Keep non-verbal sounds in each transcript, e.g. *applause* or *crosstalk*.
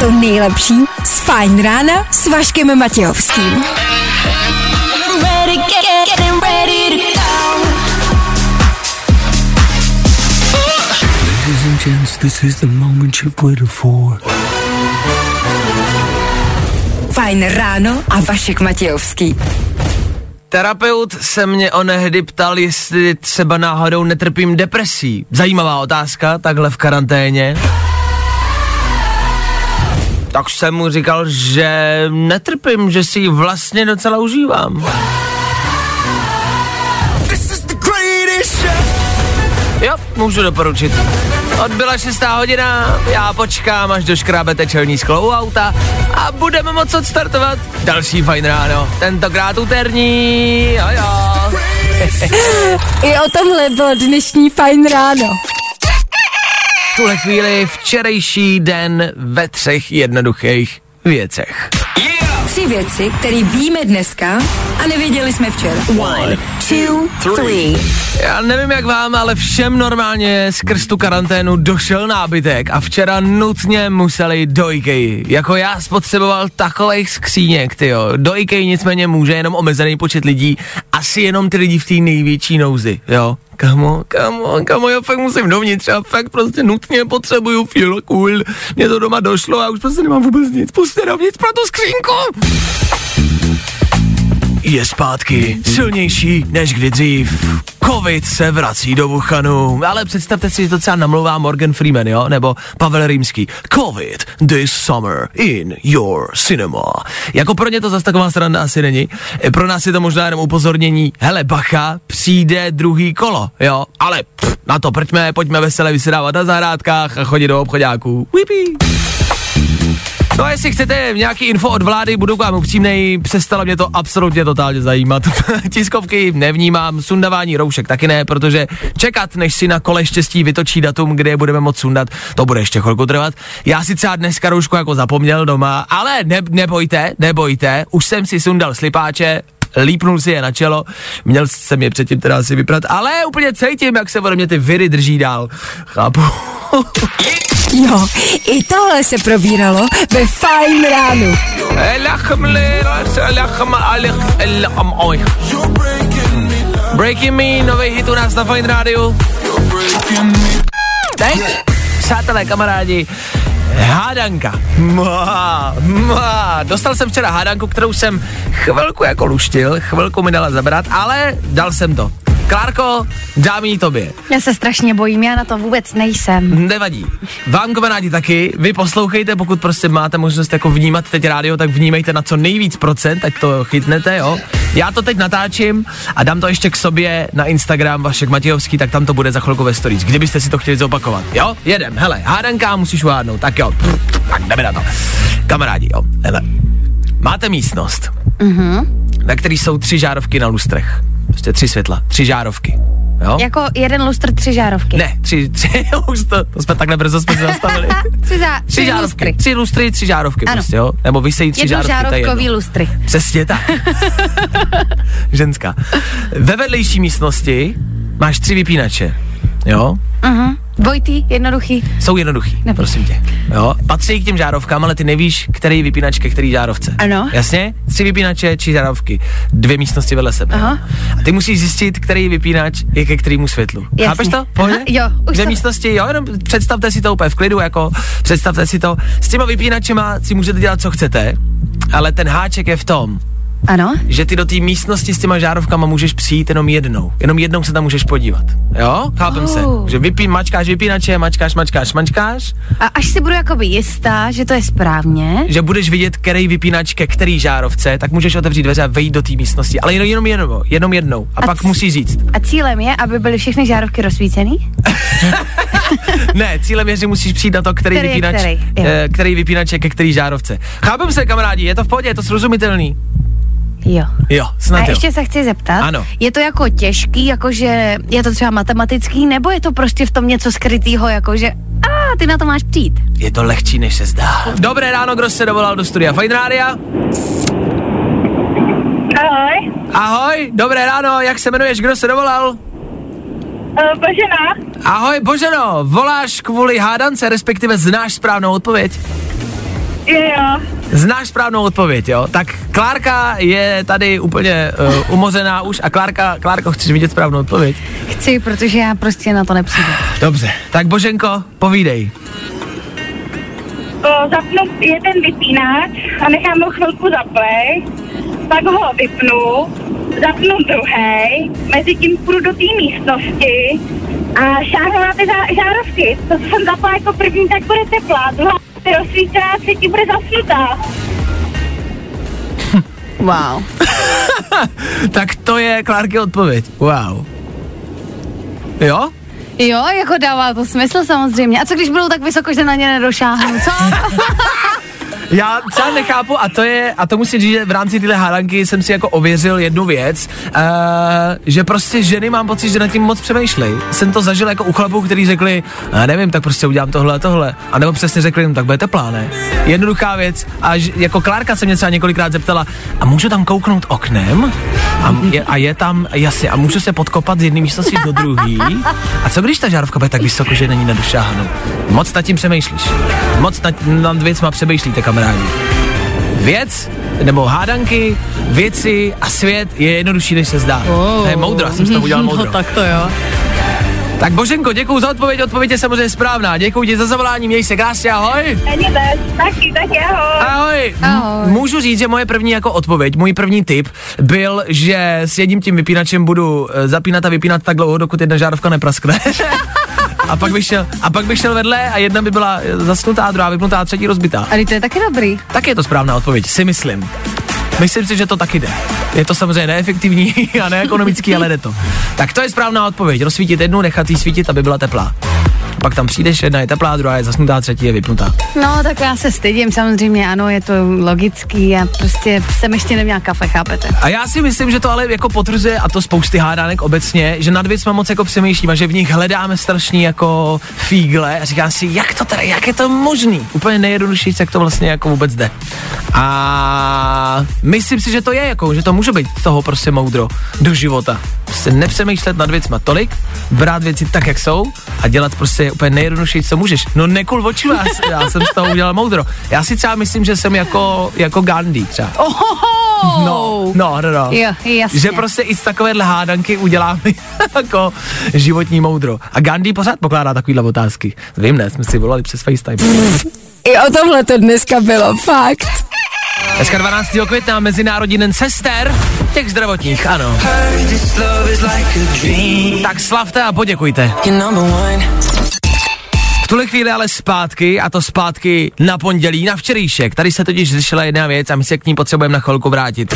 to nejlepší z Fajn rána s Vaškem Matějovským. I'm ready, get, get, getting ready to go. Ladies and gents, this is the moment you've waited for. Fajn ráno a Vašek Matějovský. Terapeut se mě onehdy ptal, jestli třeba náhodou netrpím depresí. Zajímavá otázka, takhle v karanténě. Tak jsem mu říkal, že netrpím, že si ji vlastně docela užívám. Jo, můžu doporučit. Odbyla šestá hodina, já počkám, až doškrábete čelní sklo u auta a budeme moc odstartovat další fajn ráno. Tentokrát úterní, jo jo. *laughs* I o tomhle bylo dnešní Fajn ráno. Tuhle chvíli včerejší den ve třech jednoduchých věcech. Tři věci, které víme dneska a nevěděli jsme včera. One, two, three. Já nevím jak vám, ale všem normálně skrz tu karanténu došel nábytek a včera nutně museli do IKEA. Jako já spotřeboval takových skříněk, tyjo. Do IKEA nicméně může jenom omezený počet lidí, asi jenom ty lidi v té největší nouzi, jo. Kamo, kamo, kamo, já fakt musím dovnitř, já fakt prostě nutně potřebuju feel cool. Mně to doma došlo a už prostě nemám vůbec nic. Puste dovnitř pro tu skřínku je zpátky, silnější než kdy dřív. Covid se vrací do Wuhanu, ale představte si, že to třeba namlouvá Morgan Freeman, jo, nebo Pavel Rímský. Covid this summer in your cinema. Jako pro ně to zase taková strana asi není. Pro nás je to možná jenom upozornění, hele bacha, přijde druhý kolo, jo, ale pff, na to pojďme, pojďme veselé vysedávat na zahrádkách a chodit do obchodáků. Whippy. No a jestli chcete nějaký info od vlády, budu k vám upřímnej, přestalo mě to absolutně totálně zajímat. *laughs* Tiskovky nevnímám, sundavání roušek taky ne, protože čekat, než si na kole štěstí vytočí datum, kde je budeme moc sundat, to bude ještě chvilku trvat. Já si třeba dneska roušku jako zapomněl doma, ale ne, nebojte, nebojte, už jsem si sundal slipáče, lípnul si je na čelo, měl jsem je předtím teda asi vyprat, ale úplně cítím, jak se ode mě ty viry drží dál. Chápu. Jo, i tohle se probíralo ve Fajn ránu. Breaking Me, nový hit u nás na Fine Radio. Teď, přátelé, kamarádi, hádanka. Má, má. Dostal jsem včera hádanku, kterou jsem chvilku jako luštil, chvilku mi dala zabrat, ale dal jsem to. Klárko, dám jí tobě. Já se strašně bojím, já na to vůbec nejsem. Nevadí. Vám kamarádi taky, vy poslouchejte, pokud prostě máte možnost jako vnímat teď rádio, tak vnímejte na co nejvíc procent, ať to chytnete, jo. Já to teď natáčím a dám to ještě k sobě na Instagram Vašek Matějovský, tak tam to bude za chvilku ve stories, kdybyste si to chtěli zopakovat. Jo, jedem, hele, hádanka musíš uhádnout, tak jo, tak jdeme na to. Kamarádi, jo, hele, máte místnost, mm-hmm. na který jsou tři žárovky na lustrech. Prostě tři světla, tři žárovky. Jo? Jako jeden lustr, tři žárovky. Ne, tři, tři, *laughs* už to, to jsme takhle brzo jsme se zastavili. *laughs* tři, za, tři, tři žárovky, lustry. tři lustry, tři žárovky Ano. prostě, jo? Nebo vysejí tři žárovky, to je Jednožárovkový jedno. lustry. Přesně tak. *laughs* Ženská. Ve vedlejší místnosti máš tři vypínače, jo? Uh-huh. Dvojitý, jednoduchý. Jsou jednoduchý, Nevíš. prosím tě. Jo? Patří k těm žárovkám, ale ty nevíš, který vypínač ke který žárovce. Ano. Jasně? Tři vypínače, tři žárovky. Dvě místnosti vedle sebe. Aha. A ty musíš zjistit, který vypínač je ke kterému světlu. Jasně. Chápeš to? Pohodě? Aha, jo, už Dvě to- místnosti, jo, jenom představte si to úplně v klidu, jako představte si to. S těma vypínačema si můžete dělat, co chcete, ale ten háček je v tom, Ano. že ty do té místnosti s těma žárovkama můžeš přijít jenom jednou. Jenom jednou se tam můžeš podívat. Jo? Chápem se. Oh. Že vypí, mačkáš vypínače, mačkáš, mačkáš, mačkáš, A až si budu jakoby jistá, že to je správně, že budeš vidět, který vypínač ke který žárovce, tak můžeš otevřít dveře a vejít do té místnosti. Ale jenom, jenom jednou, jenom jednou. A, A pak c- musíš říct. a cílem je, aby byly všechny žárovky rozsvícený? *laughs* Ne, cílem je, že musíš přijít na to, který, Který vypínač, který, jo. eh, který vypínač je ke který žárovce. Chápem se, kamarádi, je to v pohodě, je to srozumitelný. Jo. Jo, A snad jo. ještě se chci zeptat, Ano. je to jako těžký, jakože je to třeba matematický, nebo je to prostě v tom něco skrytýho, jakože a ty na to máš přijít. Je to lehčí, než se zdá. Dobré ráno, kdo se dovolal do studia Fine Rádia? Ahoj, Ahoj, dobré ráno, jak se jmenuješ, kdo se dovolal? Uh, Božena, Ahoj Boženo, voláš kvůli hádance, respektive znáš správnou odpověď? jo. Znáš správnou odpověď, jo? Tak Klárka je tady úplně uh, umořená už a Klárka, Klárko, chceš vidět správnou odpověď? Chci, protože já prostě na to nepřijdu. Dobře, tak Boženko, povídej. O, zapnu jeden vypínač a nechám ho chvilku zaplej, pak ho vypnu, zapnu druhý, mezi tím půjdu do té místnosti a šáhnu na ty žárovky. To, co jsem zapla jako první, tak bude teplá, druhá bude rozsvícená, třetí bude zasnutá. *laughs* Wow. *laughs* Tak to je Klárky odpověď. Wow. Jo? Jo, jako dává to smysl samozřejmě. A co když budou tak vysoko, že na ně nedošáhnu, co? *laughs* Já třeba nechápu a to je, a to musím říct, že v rámci téhle hádanky jsem si jako ověřil jednu věc, uh, že prostě ženy mám pocit, že nad tím moc přemýšlej. Jsem to zažil jako u chlapů, kteří řekli, já nevím, tak prostě udělám tohle a tohle. A nebo přesně řekli, no tak bude teplá, ne? Jednoduchá věc. A jako Klárka se mě třeba několikrát zeptala, a můžu tam kouknout oknem? A je, a je tam, jasně, a můžu se podkopat z jedné místnosti do druhé? A co když ta žárovka bude tak vysoko, že není nedošáhnu? Moc nad tím přemýšlíš. Moc nad, nad věcma přemýšlíte, kamarádi. Věc, nebo hádanky, věci a svět je jednodušší, než se zdá. Oh. To je moudro, já jsem z toho udělal *laughs* moudro. No tak to jo. Tak Boženko, děkuji za odpověď, odpověď je samozřejmě správná. Děkuji ti za zavolání, měj se krásně, ahoj. Taky, taky ahoj. Ahoj. M- Ahoj. Můžu říct, že moje první jako odpověď, můj první tip byl, že s jedním tím vypínačem budu eh, zapínat a vypínat tak dlouho, dokud jedna žárovka nepraskne. *laughs* a pak bych šel, a pak bych šel vedle a jedna by byla eh, zasnutá, druhá vypnutá a třetí rozbitá. Ale to je taky dobrý. Tak je to správná odpověď, si myslím. Myslím si, že to taky jde. Je to samozřejmě neefektivní *laughs* a neekonomický, ale jde to. Tak to je správná odpověď. Rozsvítit jednu, nechat jí svítit, aby byla teplá. Pak tam přijdeš, jedna je teplá, druhá je zasnutá, třetí je vypnutá. No, tak já se stydím, samozřejmě, ano, je to logický a prostě jsem ještě neměla kafe, chápete? A já si myslím, že to ale jako potvrzuje, a to spousty hádanek obecně, že nad věcma moc jako přemýšlíme, že v nich hledáme strašný jako fígle a říkám si, jak to teda, jak je to možný? Úplně nejjednodušší, jak to vlastně jako vůbec jde. A myslím si, že to je jako, že to může být toho prostě moudro do života. Prostě nepřemýšlet nad věcma tolik, brát věci tak, jak jsou a dělat prostě úplně nejjednodušší, co můžeš. No nekul oči vás, já jsem z toho udělal moudro. Já si třeba myslím, že jsem jako, jako Gandhi třeba. Ohoho! No, no, no, no. Jo, jasně. Že prostě i z takovéhle hádanky uděláme *laughs* jako životní moudro. A Gandhi pořád pokládá takovýhle otázky. Vím, ne, jsme si volali přes FaceTime. I o tomhle to dneska bylo, fakt. Dneska 12. května, Mezinárodní den sester, těch zdravotních, ano. Tak slavte a poděkujte. V tuhle chvíli ale zpátky, a to zpátky na pondělí, na včerejšek. Tady se totiž řešila jedna věc a my se k ní potřebujeme na chvilku vrátit.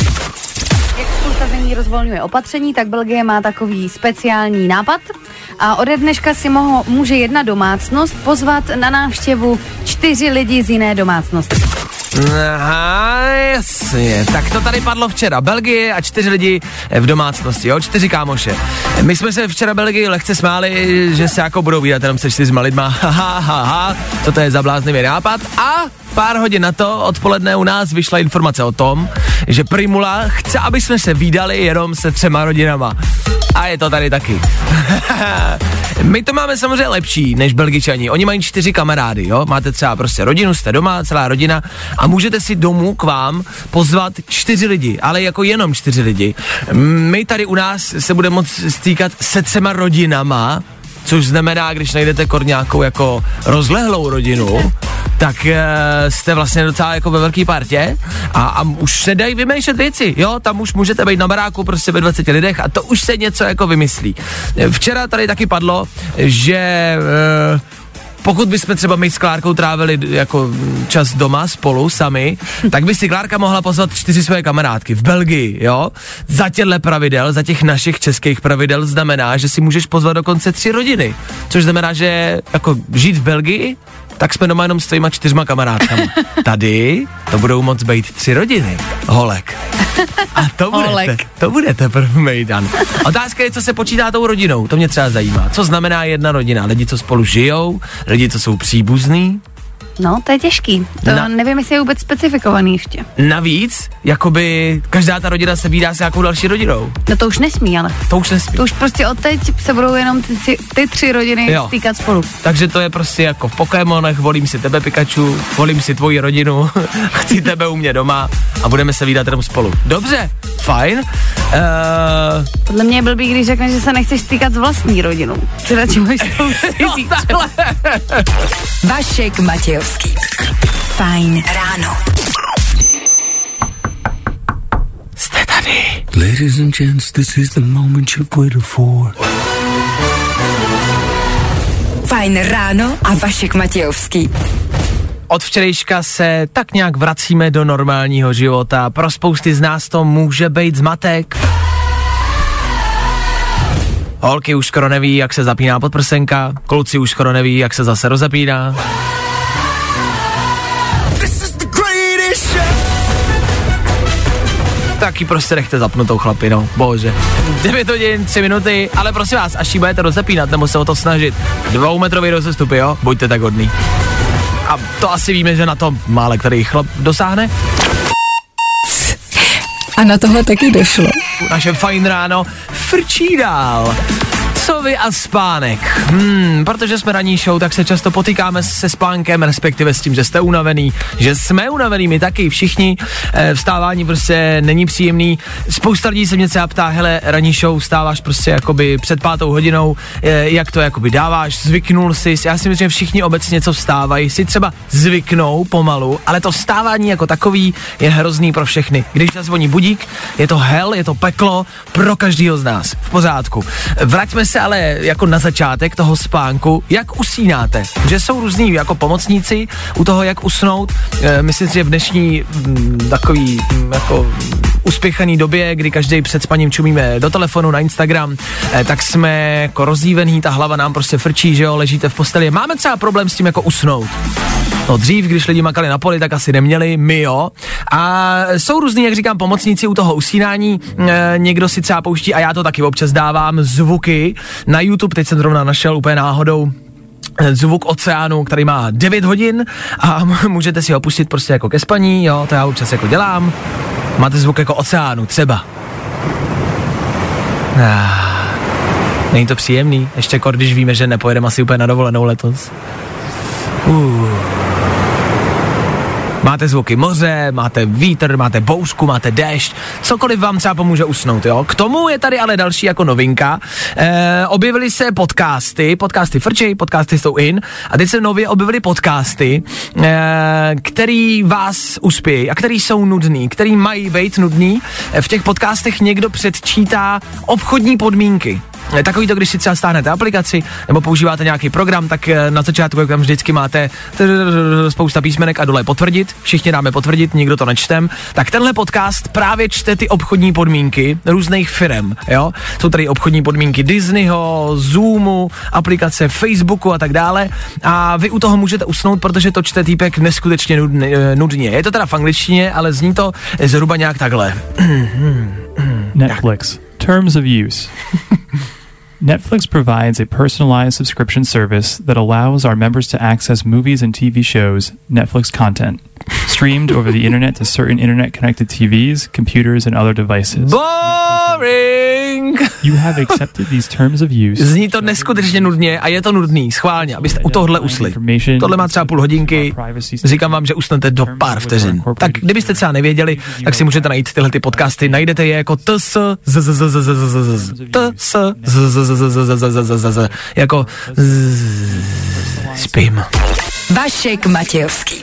Zemí rozvolňuje opatření, tak Belgie má takový speciální nápad a ode dneška si moho, může jedna domácnost pozvat na návštěvu čtyři lidi z jiné domácnosti. Aha, jasně. Tak to tady padlo včera. Belgie a čtyři lidi v domácnosti, jo, čtyři kámoše. My jsme se včera Belgii lehce smáli, že se jako budou výdat jenom se čtyřma lidma. *laughs* Ha, ha, ha, ha. Co to je za bláznivý nápad? A pár hodin na to odpoledne u nás vyšla informace o tom, že Primula chce, aby jsme se výdali jenom se třema rodinama. A je to tady taky. *laughs* My to máme samozřejmě lepší než Belgičani. Oni mají čtyři kamarády, jo? Máte třeba prostě rodinu, jste doma, celá rodina a můžete si domů k vám pozvat čtyři lidi, ale jako jenom čtyři lidi. My tady u nás se budeme moc stýkat se třema rodinama, což znamená, když najdete kor nějakou jako rozlehlou rodinu, tak e, jste vlastně docela jako ve velké partě a, a už se dají vymýšlet věci, jo, tam už můžete být na baráku prostě ve 20 lidech a to už se něco jako vymyslí. Včera tady taky padlo, že e, pokud bychom třeba my s Klárkou trávili jako čas doma spolu sami, tak by si Klárka mohla pozvat čtyři své kamarádky v Belgii, jo? Za těchto pravidel, za těch našich českých pravidel znamená, že si můžeš pozvat dokonce tři rodiny. Což znamená, že jako žít v Belgii, tak jsme doma jenom s tvýma čtyřma kamarádkama. Tady to budou moc být tři rodiny. Holek. A to *laughs* budete, Holek. to bude teprve mejdan. Otázka je, co se počítá tou rodinou. To mě třeba zajímá. Co znamená jedna rodina? Lidi, co spolu žijou, lidi, co jsou příbuzní, No, to je těžký. To Na- nevím, jestli je vůbec specifikovaný ještě. Navíc, jakoby každá ta rodina se vídá s nějakou další rodinou. No to už nesmí, ale. To už nesmí. To už prostě od teď se budou jenom ty, ty, ty tři rodiny Jo. stýkat spolu. Takže to je prostě jako v Pokémonech, volím si tebe Pikachu, volím si tvoji rodinu, *laughs* chci tebe u mě doma a budeme se vídat jenom spolu. Dobře, fajn. Uh, Podle mě je blbý, když řekneš, že se nechceš stýkat s vlastní rodinou. Že radši máš tou *laughs* cizí. takhle. Vašek Matějovský. Fajn ráno. Jste tady. Ladies and gents, this is the moment you've waited for. Fajn ráno a Vašek Matějovský. Od včerejška se tak nějak vracíme do normálního života. Pro spousty z nás to může být zmatek. Holky už skoro neví, jak se zapíná podprsenka, kluci už skoro neví, jak se zase rozepíná. Taky prostě nechte zapnutou chlapi, no, bože. 9 hodin, 3 minuty, ale prosím vás, až ji budete rozepínat nebo se o to snažit, dvoumetrový rozestupy, jo, buďte tak hodný. A to asi víme, že na to mále který chlap dosáhne. A na tohle taky došlo. Naše fajn ráno frčí dál. Vy a spánek? Hmm, protože jsme ranní show, tak se často potýkáme se spánkem, respektive s tím, že jste unavený, že jsme unavený, my taky všichni. E, vstávání prostě není příjemný. Spousta lidí se mě třeba ptá, hele, ranní show, vstáváš prostě jakoby před pátou hodinou, e, jak to jakoby dáváš, zvyknul jsi. Já si myslím, že všichni obecně, co vstávají, si třeba zvyknou pomalu, ale to vstávání jako takový je hrozný pro všechny. Když zazvoní budík, je to hell, je to peklo pro každého z nás. V pořádku. Vraťme se ale jako na začátek toho spánku, jak usínáte. Že jsou různí jako pomocníci u toho, jak usnout. E, myslím si, že v dnešní m, takový m, jako uspěchaný době, kdy každý před spaním čumíme do telefonu, na Instagram, eh, tak jsme jako rozdívený, ta hlava nám prostě frčí, že jo, ležíte v posteli. Máme třeba problém s tím jako usnout. No dřív, když lidi makali na poli, tak asi neměli, my jo. A jsou různý, jak říkám, pomocníci u toho usínání. E, někdo si třeba pouští, a já to taky občas dávám, zvuky na YouTube, teď jsem zrovna našel úplně náhodou eh, zvuk oceánu, který má 9 hodin a *laughs* můžete si ho pustit prostě jako ke spaní, jo, to já občas jako dělám. Máte zvuk jako oceánu, třeba. Ah, není to příjemný, ještě kor, když víme, že nepojedeme asi úplně na dovolenou letos. Uh. Máte zvuky moře, máte vítr, máte bouřku, máte déšť, cokoliv vám třeba pomůže usnout, jo. K tomu je tady ale další jako novinka. E, objevily se podcasty, podcasty frčej, podcasty jsou in a teď se nově objevily podcasty, e, který vás uspějí a který jsou nudný, který mají být nudný. V těch podcastech někdo předčítá obchodní podmínky. Eh, Takový to, když si třeba stáhnete aplikaci nebo používáte nějaký program, tak eh, na začátku, jak tam vždycky máte spousta písmenek a dole potvrdit, všichni dáme potvrdit, nikdo to nečtem, tak tenhle podcast právě čte ty obchodní podmínky různých firm, jo. Jsou tady obchodní podmínky Disneyho, Zoomu, aplikace Facebooku a tak dále a vy u toho můžete usnout, protože to čte týpek neskutečně nudně. nudně. Je to teda v angličtině, ale zní to zhruba nějak takhle. Netflix. Terms of use. *laughs* Netflix provides a personalized subscription service that allows our members to access movies and TV shows, Netflix content, streamed over the internet to certain internet connected TVs, computers, and other devices. Boring! You have accepted these terms of use. Zní to neskutečně nudně a je to nudný, schválně, abyste u tohle usli. Tohle má třeba půl hodinky, říkám vám, že usnete do pár vteřin. Tak kdybyste třeba nevěděli, tak si můžete najít tyhle ty podcasty, najdete je jako ts, ts, jako spím. Vašek Matějovský.